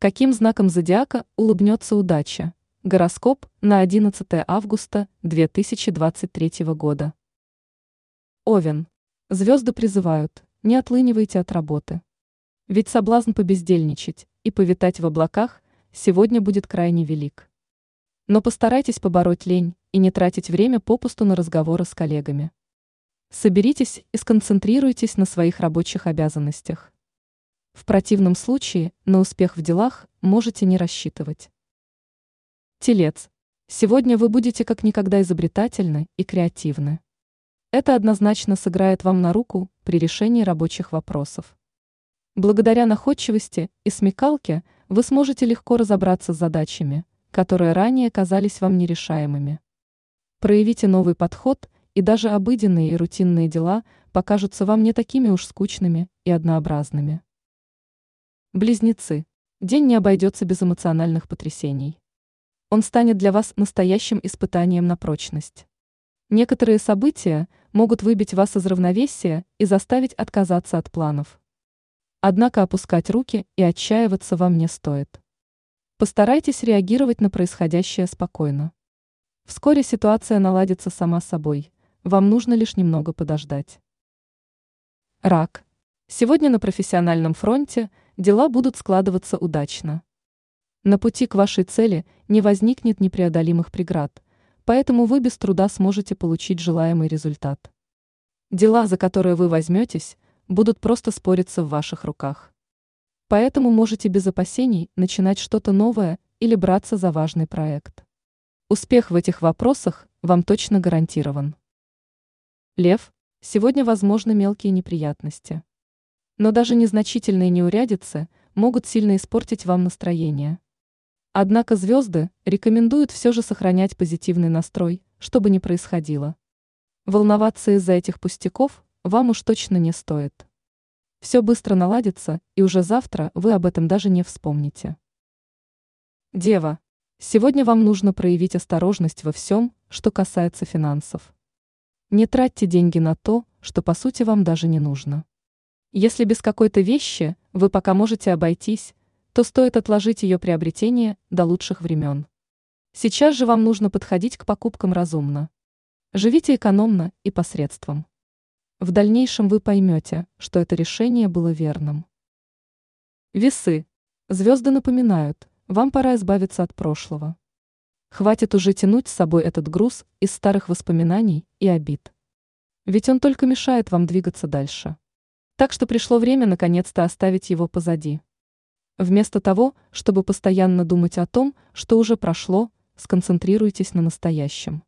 Каким знаком зодиака улыбнется удача? Гороскоп на 11 августа 2023 года. Овен. Звезды призывают, не отлынивайте от работы. Ведь соблазн побездельничать и повитать в облаках сегодня будет крайне велик. Но постарайтесь побороть лень и не тратить время попусту на разговоры с коллегами. Соберитесь и сконцентрируйтесь на своих рабочих обязанностях. В противном случае на успех в делах можете не рассчитывать. Телец. Сегодня вы будете как никогда изобретательны и креативны. Это однозначно сыграет вам на руку при решении рабочих вопросов. Благодаря находчивости и смекалке вы сможете легко разобраться с задачами, которые ранее казались вам нерешаемыми. Проявите новый подход, и даже обыденные и рутинные дела покажутся вам не такими уж скучными и однообразными. Близнецы. День не обойдется без эмоциональных потрясений. Он станет для вас настоящим испытанием на прочность. Некоторые события могут выбить вас из равновесия и заставить отказаться от планов. Однако опускать руки и отчаиваться вам не стоит. Постарайтесь реагировать на происходящее спокойно. Вскоре ситуация наладится сама собой, вам нужно лишь немного подождать. Рак. Сегодня на профессиональном фронте – дела будут складываться удачно. На пути к вашей цели не возникнет непреодолимых преград, поэтому вы без труда сможете получить желаемый результат. Дела, за которые вы возьметесь, будут просто спориться в ваших руках. Поэтому можете без опасений начинать что-то новое или браться за важный проект. Успех в этих вопросах вам точно гарантирован. Лев, сегодня возможны мелкие неприятности. Но даже незначительные неурядицы могут сильно испортить вам настроение. Однако звезды рекомендуют все же сохранять позитивный настрой, что бы ни происходило. Волноваться из-за этих пустяков вам уж точно не стоит. Все быстро наладится, и уже завтра вы об этом даже не вспомните. Дева, сегодня вам нужно проявить осторожность во всем, что касается финансов. Не тратьте деньги на то, что по сути вам даже не нужно. Если без какой-то вещи вы пока можете обойтись, то стоит отложить ее приобретение до лучших времен. Сейчас же вам нужно подходить к покупкам разумно. Живите экономно и посредством. В дальнейшем вы поймете, что это решение было верным. Весы. Звезды напоминают, вам пора избавиться от прошлого. Хватит уже тянуть с собой этот груз из старых воспоминаний и обид. Ведь он только мешает вам двигаться дальше. Так что пришло время наконец-то оставить его позади. Вместо того, чтобы постоянно думать о том, что уже прошло, сконцентрируйтесь на настоящем.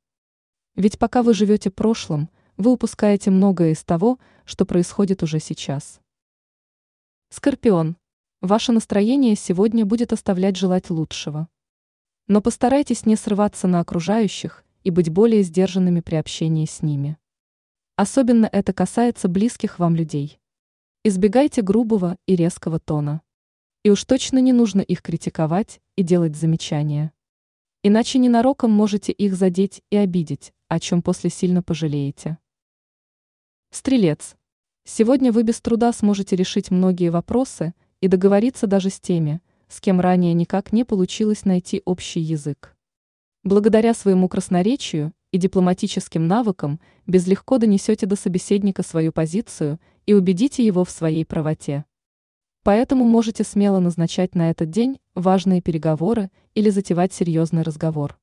Ведь пока вы живете прошлым, вы упускаете многое из того, что происходит уже сейчас. Скорпион. Ваше настроение сегодня будет оставлять желать лучшего. Но постарайтесь не срываться на окружающих и быть более сдержанными при общении с ними. Особенно это касается близких вам людей. Избегайте грубого и резкого тона. И уж точно не нужно их критиковать и делать замечания. Иначе ненароком можете их задеть и обидеть, о чем после сильно пожалеете. Стрелец. Сегодня вы без труда сможете решить многие вопросы и договориться даже с теми, с кем ранее никак не получилось найти общий язык. Благодаря своему красноречию и дипломатическим навыкам безлегко донесете до собеседника свою позицию и убедите его в своей правоте. Поэтому можете смело назначать на этот день важные переговоры или затевать серьезный разговор.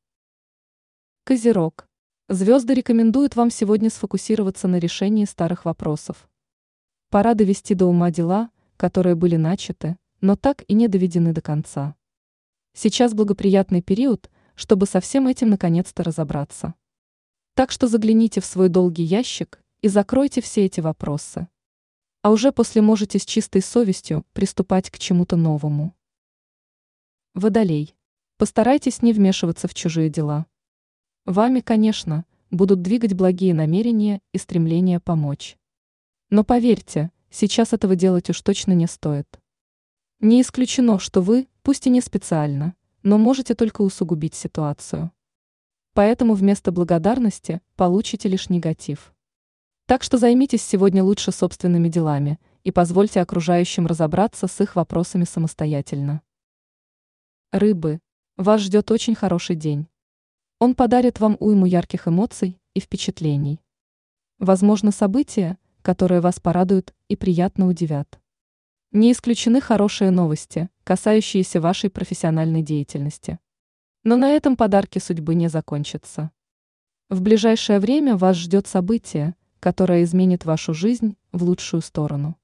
Козерог. Звезды рекомендуют вам сегодня сфокусироваться на решении старых вопросов. Пора довести до ума дела, которые были начаты, но так и не доведены до конца. Сейчас благоприятный период, чтобы со всем этим наконец-то разобраться. Так что загляните в свой долгий ящик и закройте все эти вопросы а уже после можете с чистой совестью приступать к чему-то новому. Водолей. Постарайтесь не вмешиваться в чужие дела. Вами, конечно, будут двигать благие намерения и стремление помочь. Но поверьте, сейчас этого делать уж точно не стоит. Не исключено, что вы, пусть и не специально, но можете только усугубить ситуацию. Поэтому вместо благодарности получите лишь негатив. Так что займитесь сегодня лучше собственными делами и позвольте окружающим разобраться с их вопросами самостоятельно. Рыбы, вас ждет очень хороший день. Он подарит вам уйму ярких эмоций и впечатлений. Возможно, события, которые вас порадуют и приятно удивят. Не исключены хорошие новости, касающиеся вашей профессиональной деятельности. Но на этом подарки судьбы не закончатся. В ближайшее время вас ждет событие, которое изменит вашу жизнь в лучшую сторону.